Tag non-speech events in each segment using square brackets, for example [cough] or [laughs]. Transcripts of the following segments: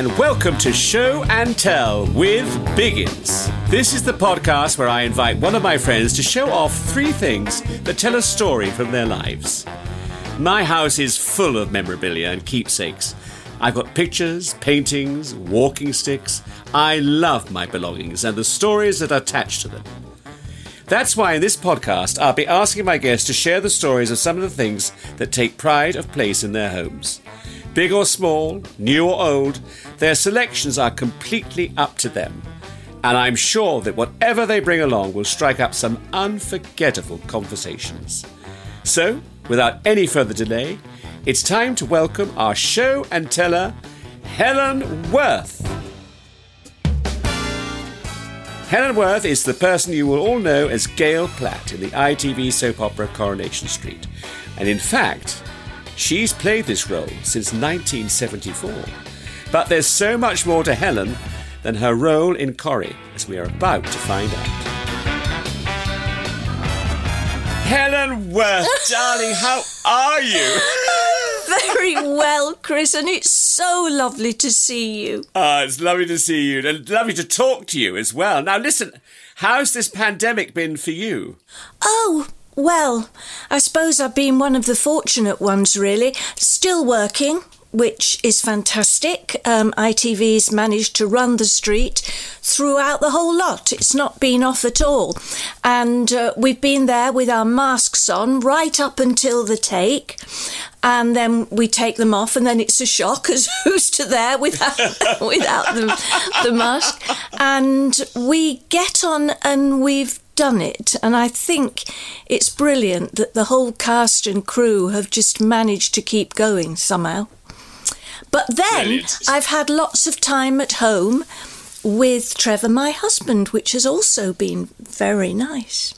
and welcome to Show and Tell with Biggins. This is the podcast where I invite one of my friends to show off three things that tell a story from their lives. My house is full of memorabilia and keepsakes. I've got pictures, paintings, walking sticks. I love my belongings and the stories that are attached to them. That's why in this podcast, I'll be asking my guests to share the stories of some of the things that take pride of place in their homes. Big or small, new or old, their selections are completely up to them. And I'm sure that whatever they bring along will strike up some unforgettable conversations. So, without any further delay, it's time to welcome our show and teller, Helen Worth. Helen Worth is the person you will all know as Gail Platt in the ITV soap opera Coronation Street. And in fact, she's played this role since 1974. But there's so much more to Helen than her role in Corrie, as we are about to find out. Helen Worth, [laughs] darling, how are you? [laughs] Very well, Chris, and it's so lovely to see you. Ah, it's lovely to see you and lovely to talk to you as well. Now, listen, how's this pandemic been for you? Oh, well, I suppose I've been one of the fortunate ones, really. Still working, which is fantastic. Um, ITV's managed to run the street throughout the whole lot. It's not been off at all. And uh, we've been there with our masks on right up until the take. And then we take them off, and then it's a shock as [laughs] who's to there without without the, the mask. And we get on, and we've done it. And I think it's brilliant that the whole cast and crew have just managed to keep going somehow. But then Brilliant. I've had lots of time at home with Trevor, my husband, which has also been very nice.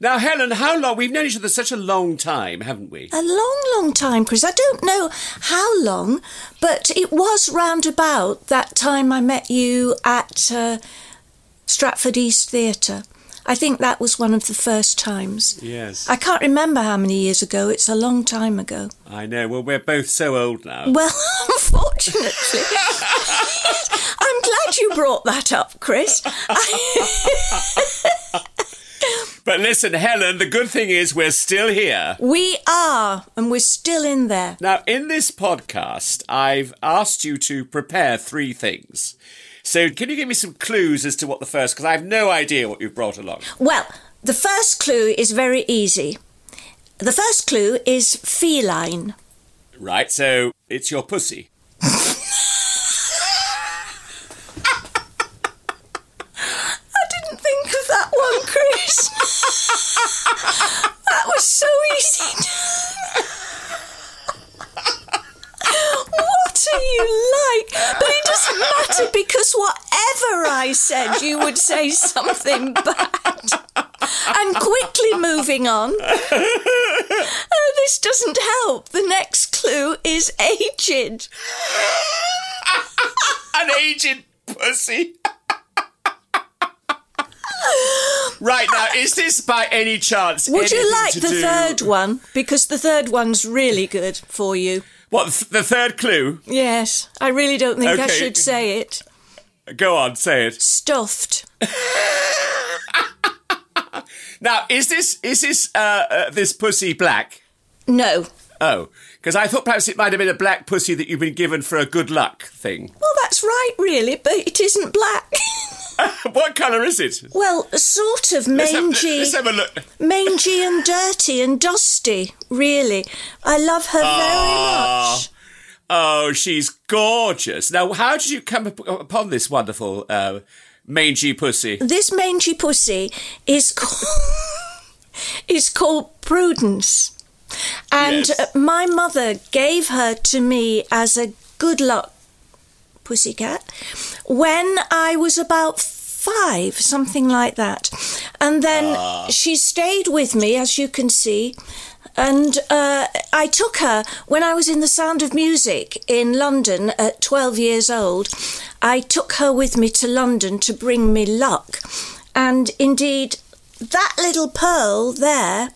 Now, Helen, how long? We've known each other such a long time, haven't we? A long, long time, Chris. I don't know how long, but it was round about that time I met you at uh, Stratford East Theatre. I think that was one of the first times. Yes. I can't remember how many years ago. It's a long time ago. I know. Well, we're both so old now. Well, [laughs] unfortunately. [laughs] I'm glad you brought that up, Chris. [laughs] But listen, Helen, the good thing is we're still here. we are, and we're still in there. Now, in this podcast, I've asked you to prepare three things. So, can you give me some clues as to what the first? Because I have no idea what you've brought along. Well, the first clue is very easy. The first clue is feline. Right. So it's your pussy. [laughs] I didn't think of that one, Chris. [laughs] that was so easy. [laughs] what are you like? But it doesn't matter because whatever I said, you would say something [laughs] bad. And quickly moving on. Oh, this doesn't help. The next clue is aged. [laughs] An aged pussy. right now, is this by any chance? Would you like the do- third one? Because the third one's really good for you. What th- the third clue? Yes, I really don't think I should say it. Go on, say it. Stuffed. [laughs] Now, is this is this uh, uh, this pussy black? No. Oh, because I thought perhaps it might have been a black pussy that you've been given for a good luck thing. Well, that's right, really, but it isn't black. [laughs] [laughs] what colour is it? well, sort of Let's have, mangy, let's have a look. mangy and dirty and dusty. Really, I love her very much. Oh, she's gorgeous. Now, how did you come upon this wonderful uh, mangy pussy? This mangy pussy is [laughs] called is called Prudence, and Yes. my mother gave her to me as a good luck pussycat when I was about five, something like that. And then she stayed with me, as you can see. And uh, I took her when I was in the Sound of Music in London at 12 years old. I took her with me to London to bring me luck. And indeed, that little pearl there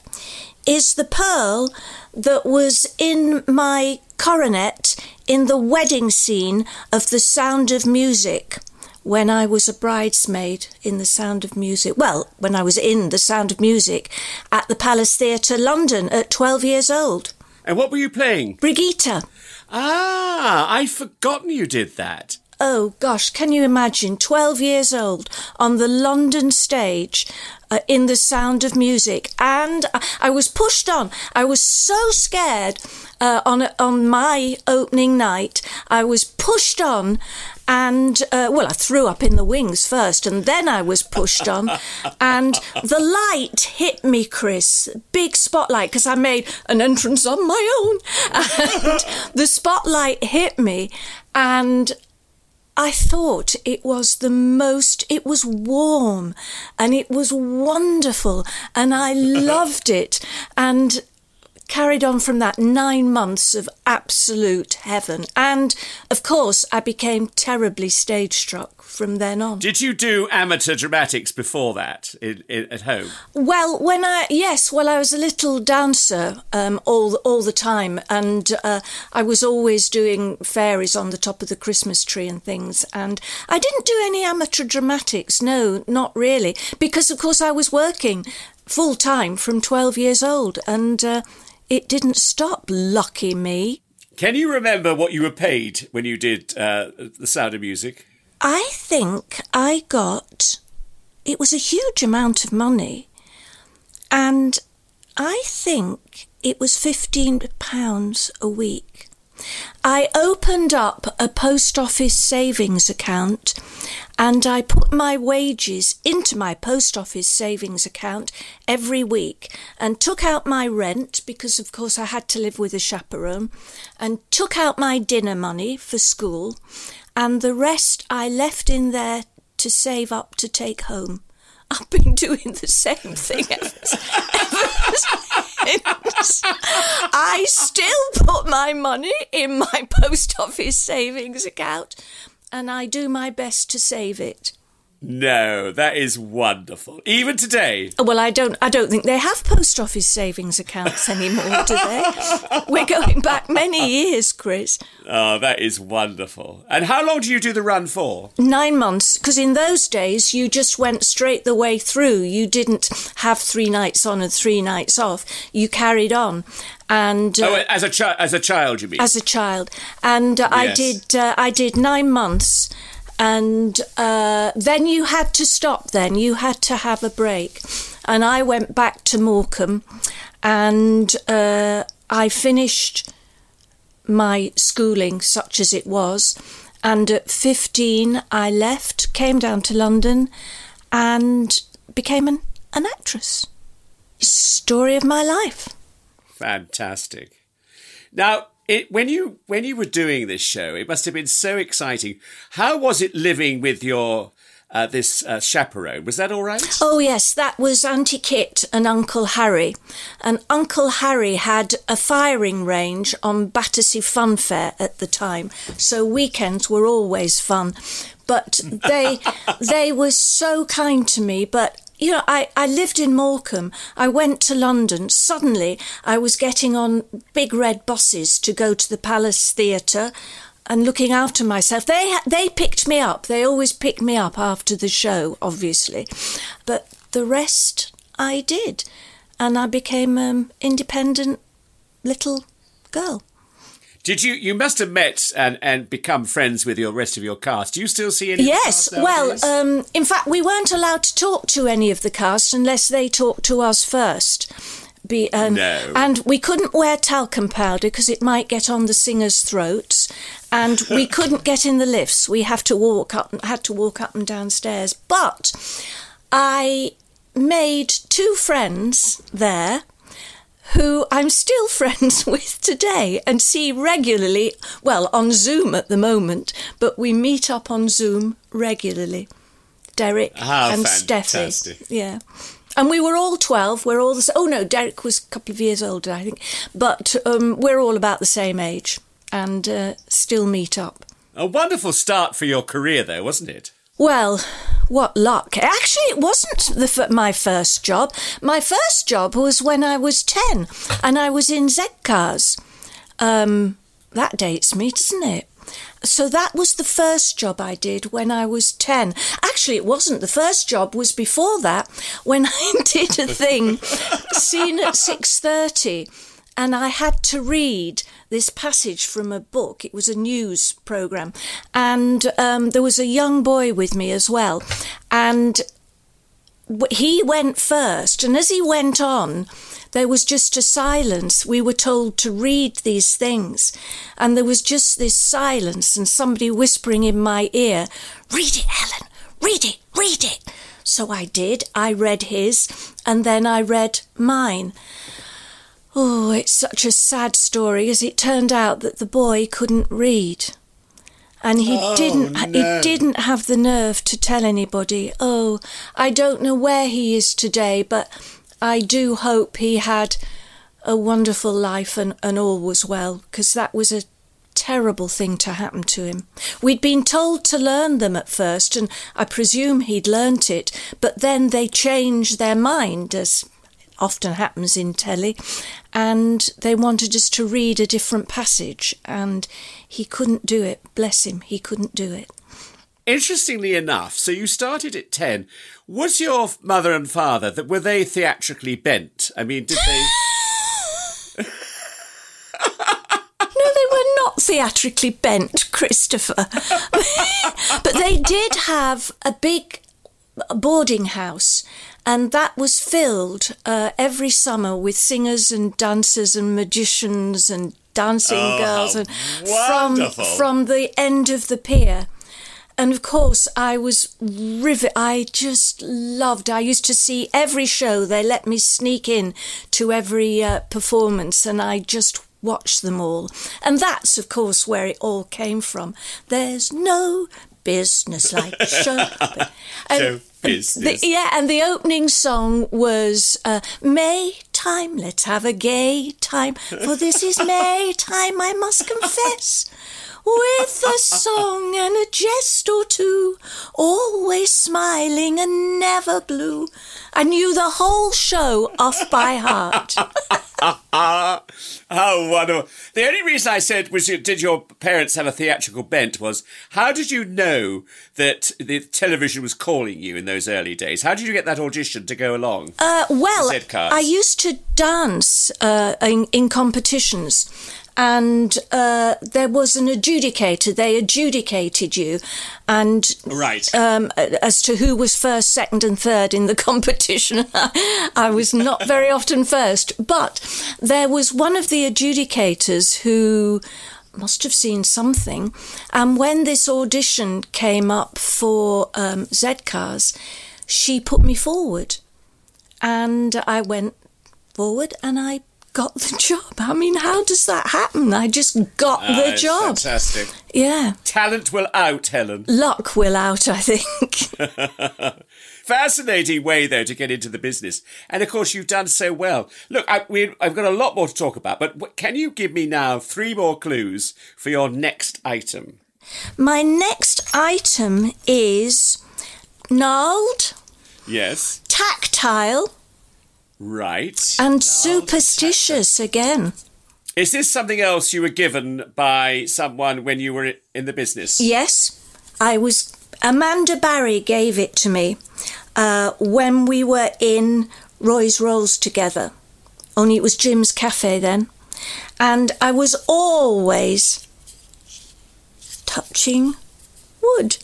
is the pearl that was in my coronet in the wedding scene of The Sound of Music when I was a bridesmaid in The Sound of Music. Well, when I was in The Sound of Music at the Palace Theatre, London, at 12 years old. And what were you playing? Brigitte. Ah, I'd forgotten you did that. Oh gosh, can you imagine 12 years old on the London stage uh, in the sound of music? And I, was pushed on. I was so scared uh, on, on my opening night. I was pushed on and uh, well, I threw up in the wings first, and then I was pushed on, [laughs] and the light hit me, Chris. Big spotlight because I made an entrance on my own, [laughs] and the spotlight hit me, and I thought it was the most, it was warm and it was wonderful and I [laughs] loved it. And carried on from that nine months of absolute heaven. And of course, I became terribly stage struck from then on. Did you do amateur dramatics before that in, in, at home? Well, when I yes, well, I was a little dancer um, all all the time, and uh, I was always doing fairies on the top of the Christmas tree and things. And I didn't do any amateur dramatics. No, not really, because of course I was working full time from twelve years old, and uh, it didn't stop, lucky me. Can you remember what you were paid when you did uh, The Sound of Music? I think I got, it was a huge amount of money, and I think it was £15 a week. I opened up a post office savings account and I put my wages into my post office savings account every week and took out my rent because, of course, I had to live with a chaperone and took out my dinner money for school and the rest I left in there to save up to take home. I've been doing the same thing ever, ever since. I still put my money in my [laughs] post office savings account and I do my best to save it. No, that is wonderful. Even today. Well, I don't. I don't think they have post office savings accounts anymore, do they? We're going back many years, Chris. Oh, that is wonderful. And how long do you do the run for? Nine months, because in those days you just went straight the way through. You didn't have three nights on and three nights off. You carried on, and uh, oh, as a chi- as a child, you mean? As a child, and uh, yes. I did. Uh, I did nine months and uh, then you had to stop then. You had to have a break. And i went back to morecambe and uh, i finished my schooling such as it was. And at 15 i left came down to london and became an, an actress. Story of my life. Fantastic. Now it, when you when you were doing this show, it must have been so exciting. How was it living with your uh, this uh, chaperone? Was that all right? Oh yes, that was Auntie Kit and Uncle Harry, and Uncle Harry had a firing range on Battersea Funfair at the time, so weekends were always fun. But they [laughs] they were so kind to me, but you know, I, I lived in Morecambe. I went to London. Suddenly, I was getting on big red buses to go to the Palace Theatre and looking after myself. They they picked me up. They always picked me up after the show, obviously, but the rest I did, and I became an independent little girl. Did you? You must have met and, and become friends with your rest of your cast. Do you still see any? Yes. well, um, in fact, we weren't allowed to talk to any of the cast unless they talked to us first. Be, um, no. And we couldn't wear talcum powder because it might get on the singers' throats, and we [laughs] couldn't get in the lifts. We have to walk up, had to walk up and downstairs. But I made two friends there who I'm still [laughs] friends with today and see regularly, well, on Zoom at the moment, but we meet up on Zoom regularly. Derek How and fantastic. Steffi. Yeah. And we were all 12. We're all the same. Oh, no, Derek was a couple of years older, I think. But um, we're all about the same age and uh, still meet up. A wonderful start for your career, though, wasn't it? Well, what luck. Actually, it wasn't the, my first job. My first job was when I was 10 and I was in Z Cars. Um, that dates me, doesn't it? So that was the first job I did when I was 10. Actually, it wasn't. The first job was before that when [laughs] I did a thing Scene at 6:30 and I had to read this passage from a book. It was a news program, and um, there was a young boy with me as well, and he went first. And as he went on, there was just a silence. We were told to read these things, and there was just this silence, and somebody whispering in my ear, "Read it, Helen. Read it. Read it." So I did. I read his, and then I read mine. Oh, it's such a sad story as it turned out that the boy couldn't read. And he Oh, didn't no. he didn't have the nerve to tell anybody. Oh, I don't know where he is today, but I do hope he had a wonderful life and, and all was well, because that was a terrible thing to happen to him. We'd been told to learn them at first, and I presume he'd learnt it, but then they changed their mind, as often happens in telly, and they wanted us to read a different passage, and he couldn't do it. Bless him, he couldn't do it. Interestingly enough, so you started at 10. Was your mother and father, that were they theatrically bent? I mean, did they... [gasps] No, they were not theatrically bent, Christopher. [laughs] but they did have a big boarding house, and that was filled uh, every summer with singers and dancers and magicians and dancing Oh, girls, and from wonderful. from the end of the pier. And of course, I was rivet. I just loved. I used to see every show. They let me sneak in to every uh, performance, and I just watched them all. And that's, of course, where it all came from. There's no business like [laughs] show. And Show business. the- yeah, and the opening song was uh, May time. Let's have a gay time, for this is [laughs] May time. I must confess. With a song and a jest or two, always smiling and never blue. I knew the whole show off by heart. [laughs] Ah, [laughs] how wonderful. The only reason I said was, you- did your parents have a theatrical bent was, how did you know that the television was calling you in those early days? How did you get that audition to go along? Uh, well, I used to dance uh, in, in competitions, and uh, there was an adjudicator. They adjudicated you, and right. um, as to who was first, second, and third in the [laughs] competition. I was not very often first, but there was one of the adjudicators who must have seen something. And when this audition came up for um, Z Cars, she put me forward, and I went forward, and I. Got the job. I mean, how does that happen? I just got Ah, the job. Fantastic. Yeah. Talent will out, Helen. Luck will out, I think. [laughs] Fascinating way, though, to get into the business. And of course, you've done so well. Look, I, we, I've got a lot more to talk about, but can you give me now three more clues for your next item? My next item is gnarled, Yes. tactile, Right. and superstitious again. Is this something else you were given by someone when you were in the business? Yes, I was. Amanda Barrie gave it to me uh, when we were in Roy's Rolls together. Only it was Jim's Cafe then. And I was always touching wood.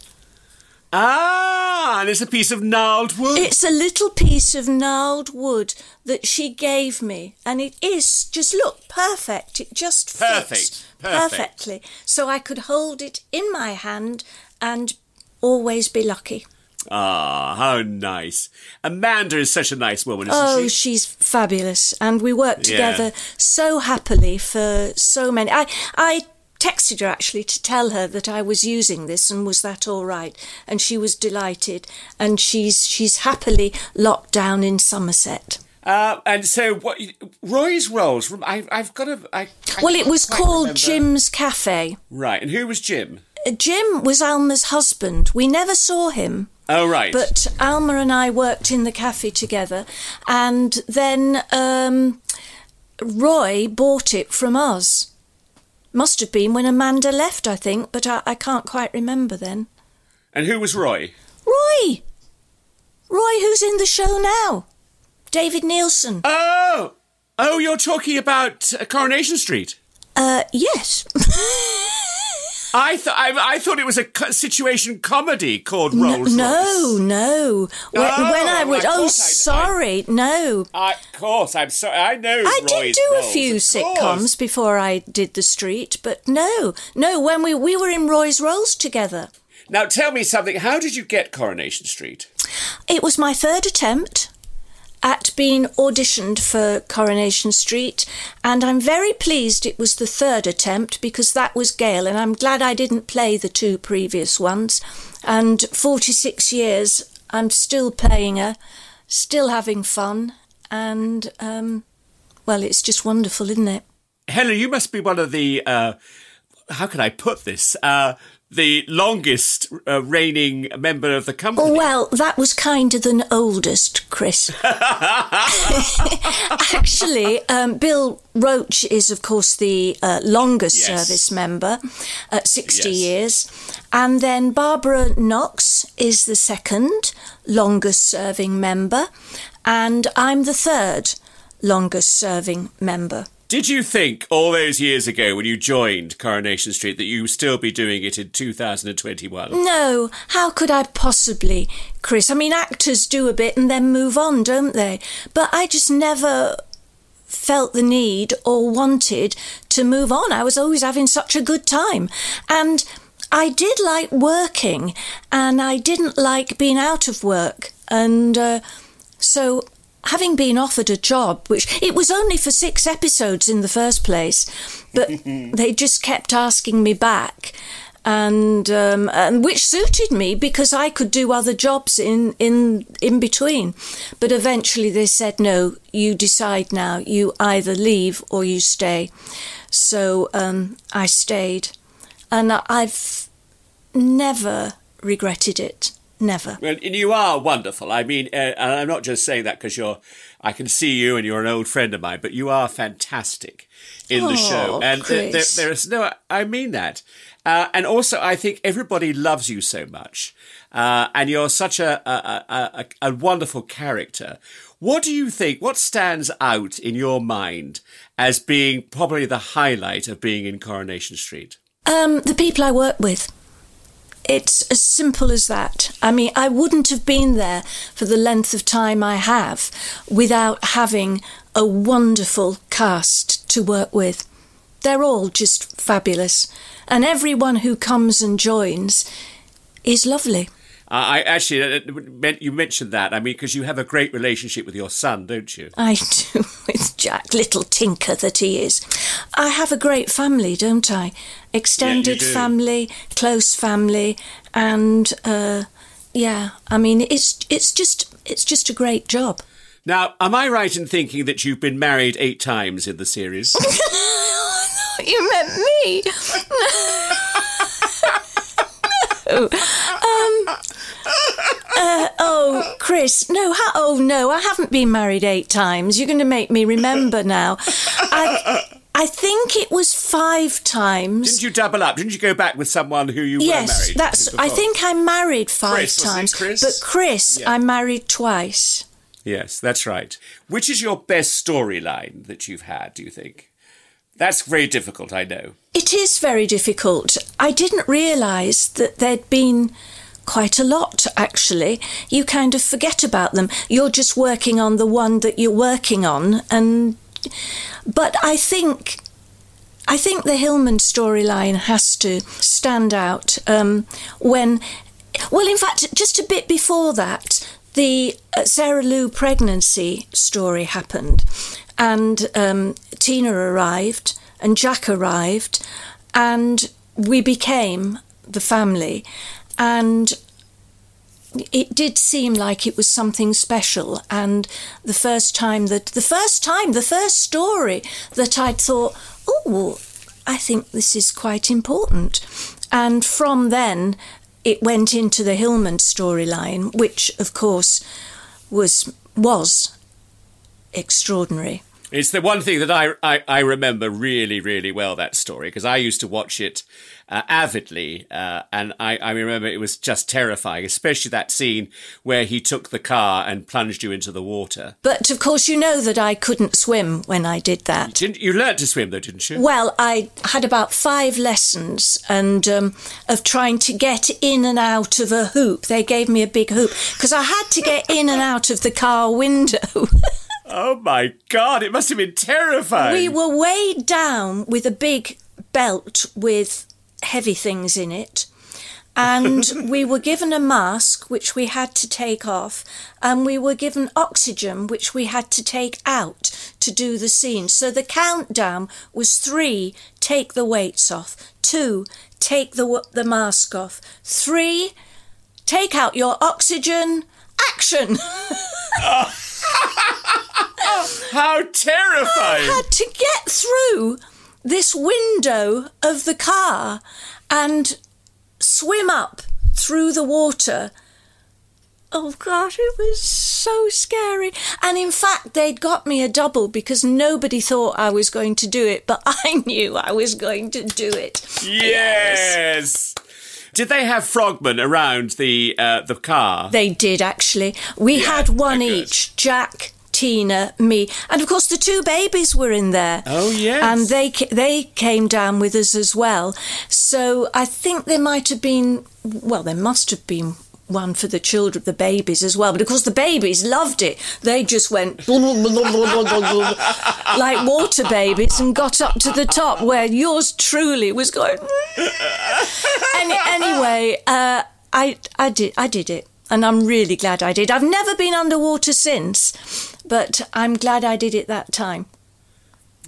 Ah, and it's a piece of gnarled wood. It's a little piece of gnarled wood that she gave me, and it is just look perfect. It just fits Perfect, perfect. perfectly, so I could hold it in my hand and always be lucky. Ah, how nice. Amanda is such a nice woman, isn't Oh, she? she's fabulous, and we worked Yeah. together so happily for so many. I I texted her actually to tell her that I was using this and was that all right, and she was delighted, and she's she's happily locked down in Somerset. Uh, and so, what? Roy's Rolls. I, I've got a. I, I Well, it was called remember. Jim's Cafe. Right, and who was Jim? Uh, Jim was Alma's husband. We never saw him. Oh, right. But Alma and I worked in the cafe together, and then um, Roy bought it from us. Must have been when Amanda left, I think, but I, I can't quite remember then. And who was Roy? Roy! Roy, who's in the show now? David Neilson. Oh! Oh, you're talking about uh, Coronation Street. Uh, yes. [laughs] I thought I, I thought it was a co- situation comedy called Rolls no, Royce. no. When, Oh, when I was, oh, course I- I- sorry, no. I, of course, I'm sorry. I know. I Roy's did do a few sitcoms before I did the street, but no, no. When we we were in Roy's Rolls together, Now, tell me something. How did you get Coronation Street? it was my third attempt at being auditioned for Coronation Street, and I'm very pleased it was the third attempt because that was Gail, and I'm glad I didn't play the two previous ones. And 46 years, I'm still playing her, still having fun, and um, well, it's just wonderful, isn't it? Helen, you must be one of the. Uh, how can I put this? Uh, the longest uh, reigning member of the company. Well, that was kinder than oldest, Chris. [laughs] [laughs] Actually, um, Bill Roache is, of course, the uh, longest Yes. service member at 60 Yes. years. And then Barbara Knox is the second longest serving member. And I'm the third longest serving member. Did you think all those years ago when you joined Coronation Street that you would still be doing it in 2021? No, how could I possibly, Chris? I mean, actors do a bit and then move on, don't they? But I just never felt the need or wanted to move on. I was always having such a good time. And I did like working and I didn't like being out of work. And uh, so having been offered a job, which it was only for six episodes in the first place, but [laughs] they just kept asking me back. And, um, and which suited me because I could do other jobs in, in in between, but eventually they said no. You decide now. You either leave or you stay. So um, I stayed, and I've never regretted it. Never. Well, you are wonderful. I mean, uh, and I'm not just saying that because you're. I can see you and you're an old friend of mine, but you are fantastic in the Oh, show. And th- there, is no. I mean that. Uh, and also, I think everybody loves you so much, uh, and you're such a a, a a a wonderful character. What do you think? What stands out in your mind as being probably the highlight of being in Coronation Street? Um, the people I work with. It's as simple as that. I mean, I wouldn't have been there for the length of time I have without having a wonderful cast to work with. They're all just fabulous. And everyone who comes and joins is lovely. Uh, I actually uh, meant you mentioned that. I mean, because you have a great relationship with your son, don't you? I do [laughs] with Jack, little tinker that he is. I have a great family, don't I? Extended do. family, close family, and uh, yeah, I mean it's it's just it's just a great job. Now, am I right in thinking that you've been married eight times in the series? [laughs] you meant me. [laughs] no. Um. Uh, oh, Chris. No. How, oh, no. I haven't been married eight times. You're going to make me remember now. I. I think it was five times. Didn't you double up? Didn't you go back with someone who you were yes, married? that's. before? I think I married five Chris, times, Chris? but Chris, Yeah. I married twice. Yes, that's right. Which is your best storyline that you've had, do you think? That's very difficult, I know. It is very difficult. I didn't realise that there'd been quite a lot, actually. You kind of forget about them. You're just working on the one that you're working on, and. But I think. I think the Hillman storyline has to stand out um, when. Well, in fact, just a bit before that, the uh, Sarah Lou pregnancy story happened, and um, Tina arrived, and Jack arrived, and we became the family, and it did seem like it was something special. And the first time that the first time the first story that i'd thought oh i think this is quite important. And from then it went into the hillman storyline which of course was was extraordinary. It's the one thing that I, I, I remember really, really well, that story, because I used to watch it uh, avidly. Uh, and I, I remember it was just terrifying, especially that scene where he took the car and plunged you into the water. But of course, you know that I couldn't swim when I did that. Didn't, you learnt to swim, though, didn't you? Well, I had about five lessons and um, of trying to get in and out of a hoop. They gave me a big hoop because I had to get in and out of the car window. [laughs] Oh my God, it must have been terrifying. We were weighed down with a big belt with heavy things in it. And [laughs] we were given a mask, which we had to take off, and we were given oxygen, which we had to take out to do the scene. So the countdown was three, take the weights off, two, take the, the mask off, three, take out your oxygen, action! [laughs] [laughs] How terrifying! I had to get through this window of the car and swim up through the water. Oh God, it was so scary. And in fact, they'd got me a double because nobody thought I was going to do it, but [laughs] I knew I was going to do it. Yes. Did they have frogmen around the uh, the car? They did actually. We Yeah, had one each. Jack, Tina, me, and of course the two babies were in there. Oh, yes. and they they came down with us as well. So I think there might have been. Well, there must have been. One for the children, the babies as well. But of course, the babies loved it. They just went [laughs] like water babies and got up to the top where yours truly was going. Any, anyway, uh, I I did I did it, and I'm really glad I did. I've never been underwater since, but I'm glad I did it that time.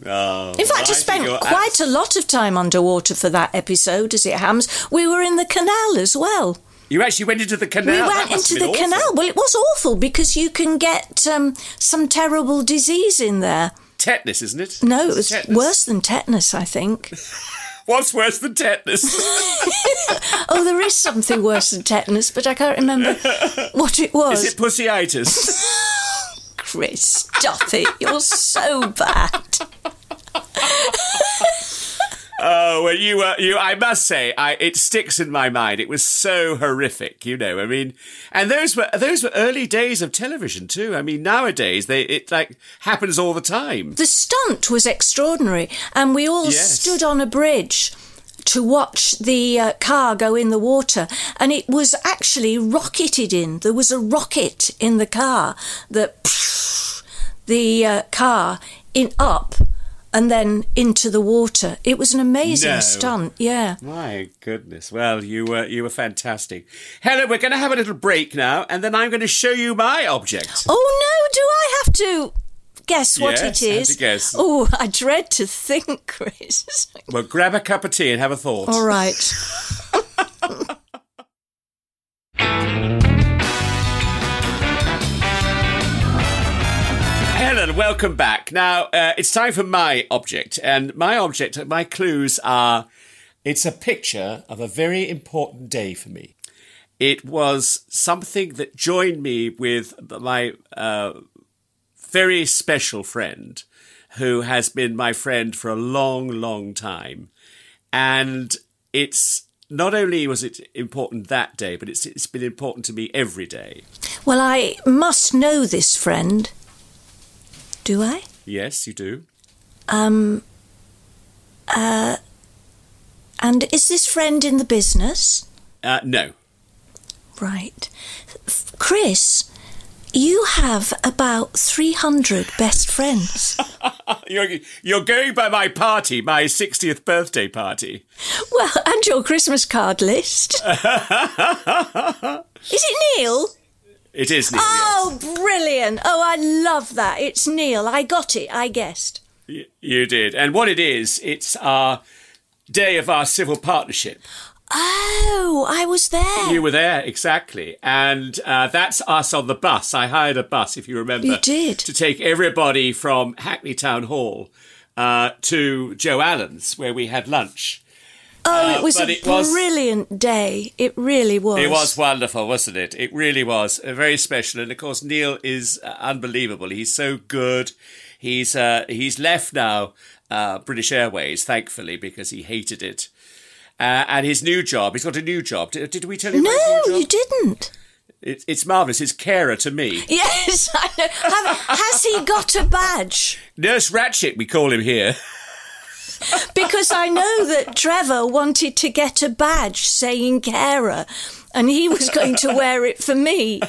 Oh, In fact, I, think spent you're quite a lot of time underwater for that episode, as it happens. We were in the canal as well. You actually went into the canal. we went into the awful. canal. Well, it was awful because you can get um, some terrible disease in there. Tetanus, isn't it? No, it Is was tetanus? worse than tetanus, I think. [laughs] What's worse than tetanus? [laughs] Oh, there is something worse than tetanus, but I can't remember [laughs] what it was. Is it pussyitis? Chris, stop it. You're so bad. oh, well, you, uh, you. I must say, I, it sticks in my mind. It was so horrific, you know. I mean, and those were those were early days of television too. I mean, nowadays they it like happens all the time. The stunt was extraordinary, and we all Yes. stood on a bridge to watch the uh, car go in the water, and it was actually rocketed in. There was a rocket in the car that the uh, car in up and then into the water. It was an amazing No. stunt. Yeah. My goodness. Well, you were you were fantastic. Helen, we're going to have a little break now, and then I'm going to show you my object. Oh no, do I have to guess what it is? Yes, it have is? to guess. Oh, I dread to think, [laughs] Chris. Well, grab a cup of tea and have a thought. All right. [laughs] Helen, welcome back. Now, uh, it's time for my object. And my object, my clues are it's a picture of a very important day for me. It was something that joined me with my uh, very special friend who has been my friend for a long, long time. And it's not only was it important that day, but it's, it's been important to me every day. Well, I must know this friend. Do I? Yes, you do. And is this friend in the business? Uh, no. Right. Chris, you have about 300 best friends. [laughs] You're, you're going by my party, my 60th birthday party. Well, and your Christmas card list. [laughs] is it Neil? It is Neil. Oh, brilliant. Oh, I love that. It's Neil. I got it. I guessed. Y- You did. And what it is, it's our day of our civil partnership. Oh, I was there. You were there, exactly. And uh, that's us on the bus. I hired a bus, if you remember. You did. To take everybody from Hackney Town Hall uh, to Joe Allen's, where we had lunch. Oh, it was a it was- brilliant day. It really was. It was wonderful, wasn't it? It really was uh, very special. And of course, Neil is uh, unbelievable. He's so good. He's uh, he's left now uh, British Airways, thankfully, because he hated it. Uh, and his new job, he's got a new job. Did, did we tell you? No, you didn't. It, it's marvelous. It's carer to me. Yes, I know. Have, has he got a badge? Nurse Ratched, we call him here. [laughs] Because I know that Trevor wanted to get a badge saying carer, and he was going to wear it for me.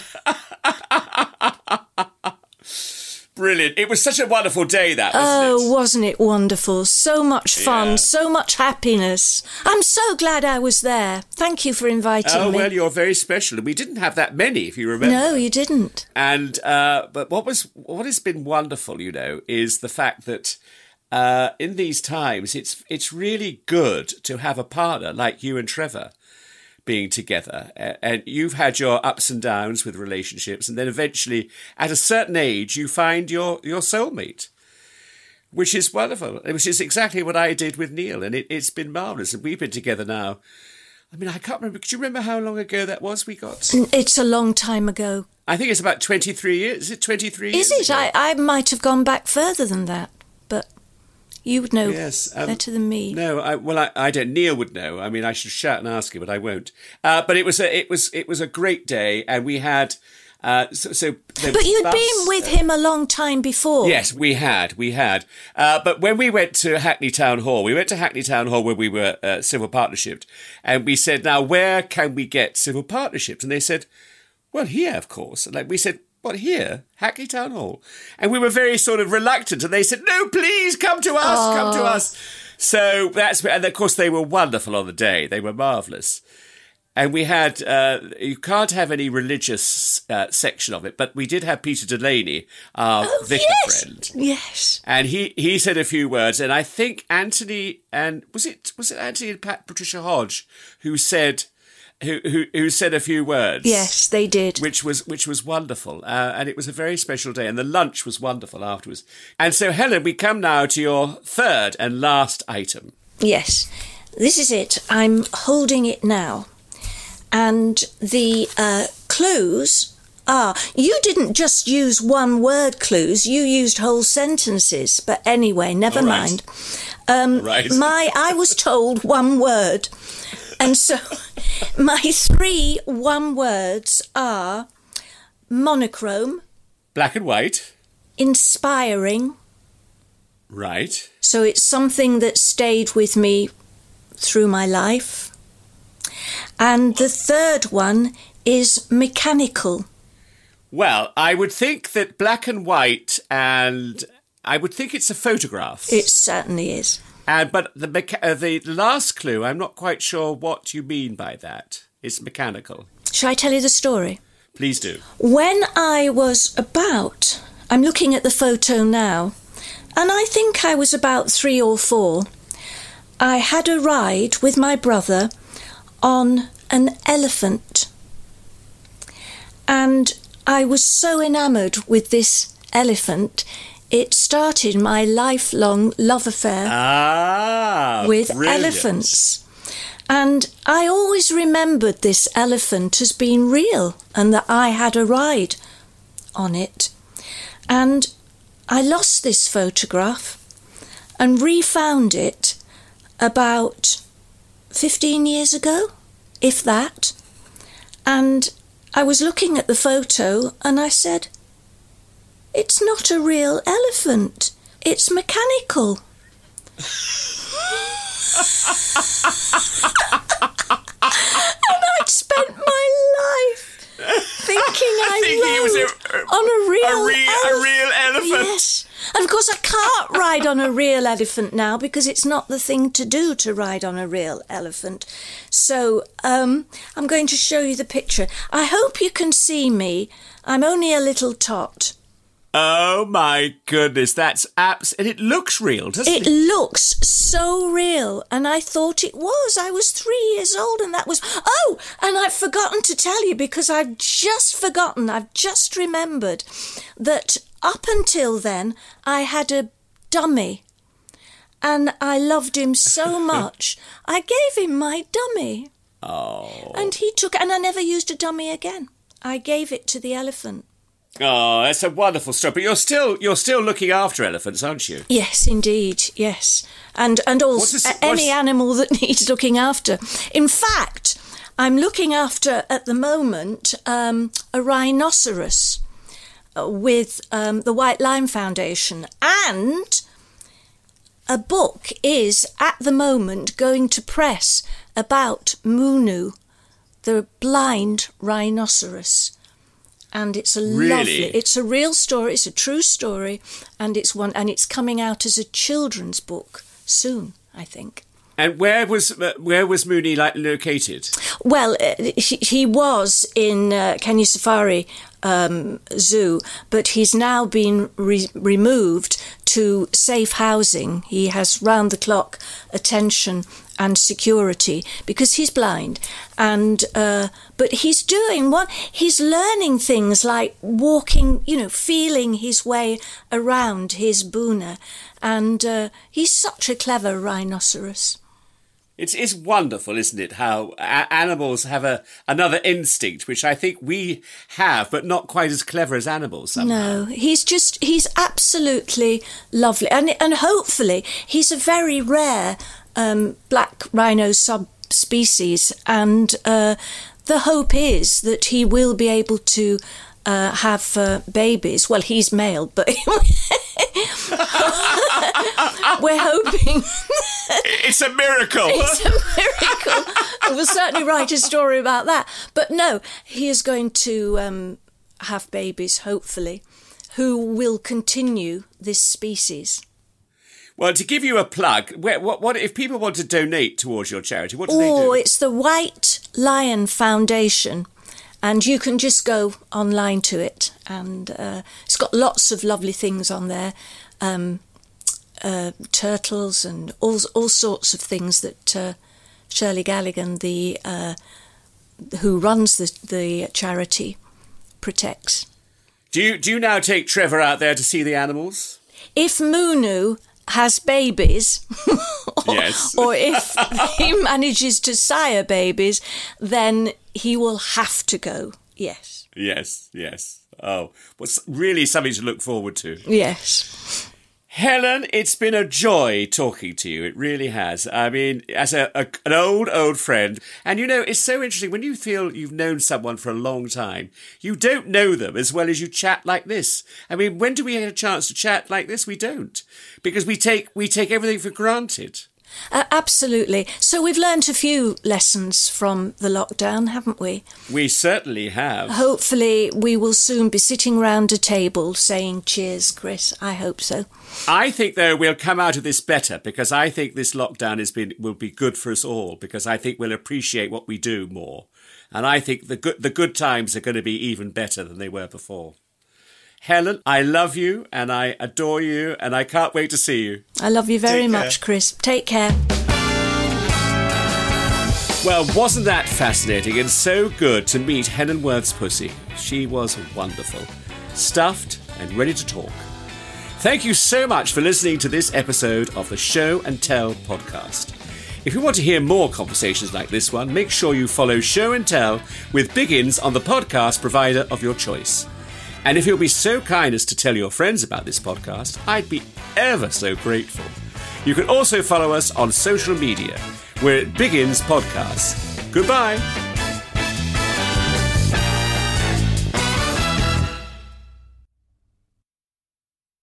Brilliant. It was such a wonderful day, that, wasn't Oh, it? wasn't it wonderful? So much fun, Yeah. so much happiness. I'm so glad I was there. Thank you for inviting Oh, me. Oh, well, you're very special. And we didn't have that many, if you remember. no, you didn't. And uh, but what was what has been wonderful, you know, is the fact that uh, in these times it's it's really good to have a partner like you and Trevor being together. And you've had your ups and downs with relationships, and then eventually, at a certain age, you find your your soulmate. Which is wonderful, which is exactly what I did with Neil, and it, it's been marvelous. And we've been together now. I mean, I can't remember. Do you remember how long ago that was? We got. It's a long time ago. I think it's about 23 years. Is it 23 Is years? it? ago? I, I might have gone back further than that, you would know Yes, um, better than me. No, I, well, I, I don't. Neil would know. I mean, I should shout and ask him, but I won't. Uh, but it was a, it was, it was a great day, and we had. Uh, so, so But you'd bus- been with him a long time before. Yes, we had, we had. Uh, but when we went to Hackney Town Hall, we went to Hackney Town Hall where we were uh, civil partnership, and we said, "Now, where can we get civil partnerships?" And they said, "Well, here, of course." And like we said, "What here, Hackney Town Hall?" And we were very sort of reluctant, and they said, "No, please come to us, come to us." So that's and of course they were wonderful on the day; they were marvelous. And we had, uh, you can't have any religious uh, section of it, but we did have Peter Delaney, our vicar Oh, yes. friend. Yes. And he, he said a few words, and I think Anthony and was it was it Anthony and Pat Patricia Hodge who said who who, who said a few words. Yes, they did. Which was which was wonderful, uh, and it was a very special day, and the lunch was wonderful afterwards. And so, Helen, we come now to your third and last item. Yes, this is it. I'm holding it now. And the uh, clues are you didn't just use one word clues, you used whole sentences. But anyway, never right. mind. Um, Right. My, I was told one word. And so [laughs] my three one words are monochrome, Black and white, inspiring. right? So it's something that stayed with me through my life. And the third one is mechanical. Well, I would think that black and white, and I would think it's a photograph. It certainly is. And but the mecha- uh, the last clue, I'm not quite sure what you mean by that. It's mechanical. Shall I tell you the story? Please do. When I was about, I'm looking at the photo now, and I think I was about three or four, I had a ride with my brother on an elephant. And I was so enamoured with this elephant, it started my lifelong love affair Ah, with brilliant. elephants. And I always remembered this elephant as being real and that I had a ride on it. And I lost this photograph and refound it about 15 years ago, if that. And I was looking at the photo and I said, It's not a real elephant, it's mechanical. and I'd spent my life thinking [laughs] I Thinking it was rode a- on a real, a real- a real elephant. Yes, and of course I can't ride on a real elephant now because it's not the thing to do to ride on a real elephant. So um, I'm going to show you the picture. I hope you can see me. I'm only a little tot. Oh my goodness, that's abs, and it looks real, doesn't It it? looks so real, and I thought it was. I was three years old, and that was. Oh, and I've forgotten to tell you because I've just forgotten, I've just remembered that up until then I had a dummy, and I loved him so [laughs] much, I gave him my dummy. Oh, And he took and I never used a dummy again. I gave it to the elephant. Oh, that's a wonderful story. But you're still you're still looking after elephants, aren't you? Yes, indeed. Yes, and and also this- any animal that [laughs] needs looking after. In fact, I'm looking after at the moment um, a rhinoceros uh, with um, the White Line Foundation, and a book is at the moment going to press about Munu, the blind rhinoceros and it's a Really? lovely it's a real story it's a true story and it's one and it's coming out as a children's book soon i think And where was uh, where was Mooney like located? well uh, he, he was in uh, kenya safari um, zoo but he's now been re- removed to safe housing. He has round the clock attention and security because he's blind. And uh, but he's doing what? He's learning things like walking you know feeling his way around his boma and uh, he's such a clever rhinoceros It's it's wonderful, isn't it? How a- animals have a another instinct, which I think we have, but not quite as clever as animals. Somehow. No, he's just he's absolutely lovely, and and hopefully he's a very rare um, black rhino subspecies, and uh, the hope is that he will be able to. Uh, have uh, babies. Well, he's male, but [laughs] [laughs] we're hoping It's a miracle. [laughs] it's a miracle. we'll certainly write a story about that. But no, he is going to um, have babies, hopefully, who will continue this species. well, to give you a plug, where, what, what if people want to donate towards your charity? What do they do? Oh, it's the White Lion Foundation. And you can just go online to it, and uh, it's got lots of lovely things on there, um, uh, turtles and all all sorts of things that uh, Shirley Galligan, the uh, who runs the the charity, protects. Do you do you now take Trevor out there to see the animals? If Munu has babies, [laughs] or, Yes. or if he [laughs] manages to sire babies, then he will have to go. Yes. Yes, yes. Oh, well, really something to look forward to. Yes. Helen, it's been a joy talking to you. It really has. I mean, as a, a an old old friend, and you know, it's so interesting when you feel you've known someone for a long time. You don't know them as well as you chat like this. I mean, when do we get a chance to chat like this? We don't, because we take we take everything for granted. Uh, absolutely. So we've learnt a few lessons from the lockdown, haven't we? We certainly have. Hopefully, we will soon be sitting round a table saying cheers, Chris. I hope so. I think though we'll come out of this better because I think this lockdown has been will be good for us all because I think we'll appreciate what we do more, and I think the good the good times are going to be even better than they were before. Helen, I love you and I adore you and I can't wait to see you. I love you very Take care. much, Chris. Take care. Well, wasn't that fascinating and so good to meet Helen Worth's pussy? She was wonderful, stuffed and ready to talk. Thank you so much for listening to this episode of the Show and Tell podcast. If you want to hear more conversations like this one, make sure you follow Show and Tell with Biggins on the podcast provider of your choice. And if you'll be so kind as to tell your friends about this podcast, I'd be ever so grateful. You can also follow us on social media. We're at Biggins Podcasts. Goodbye.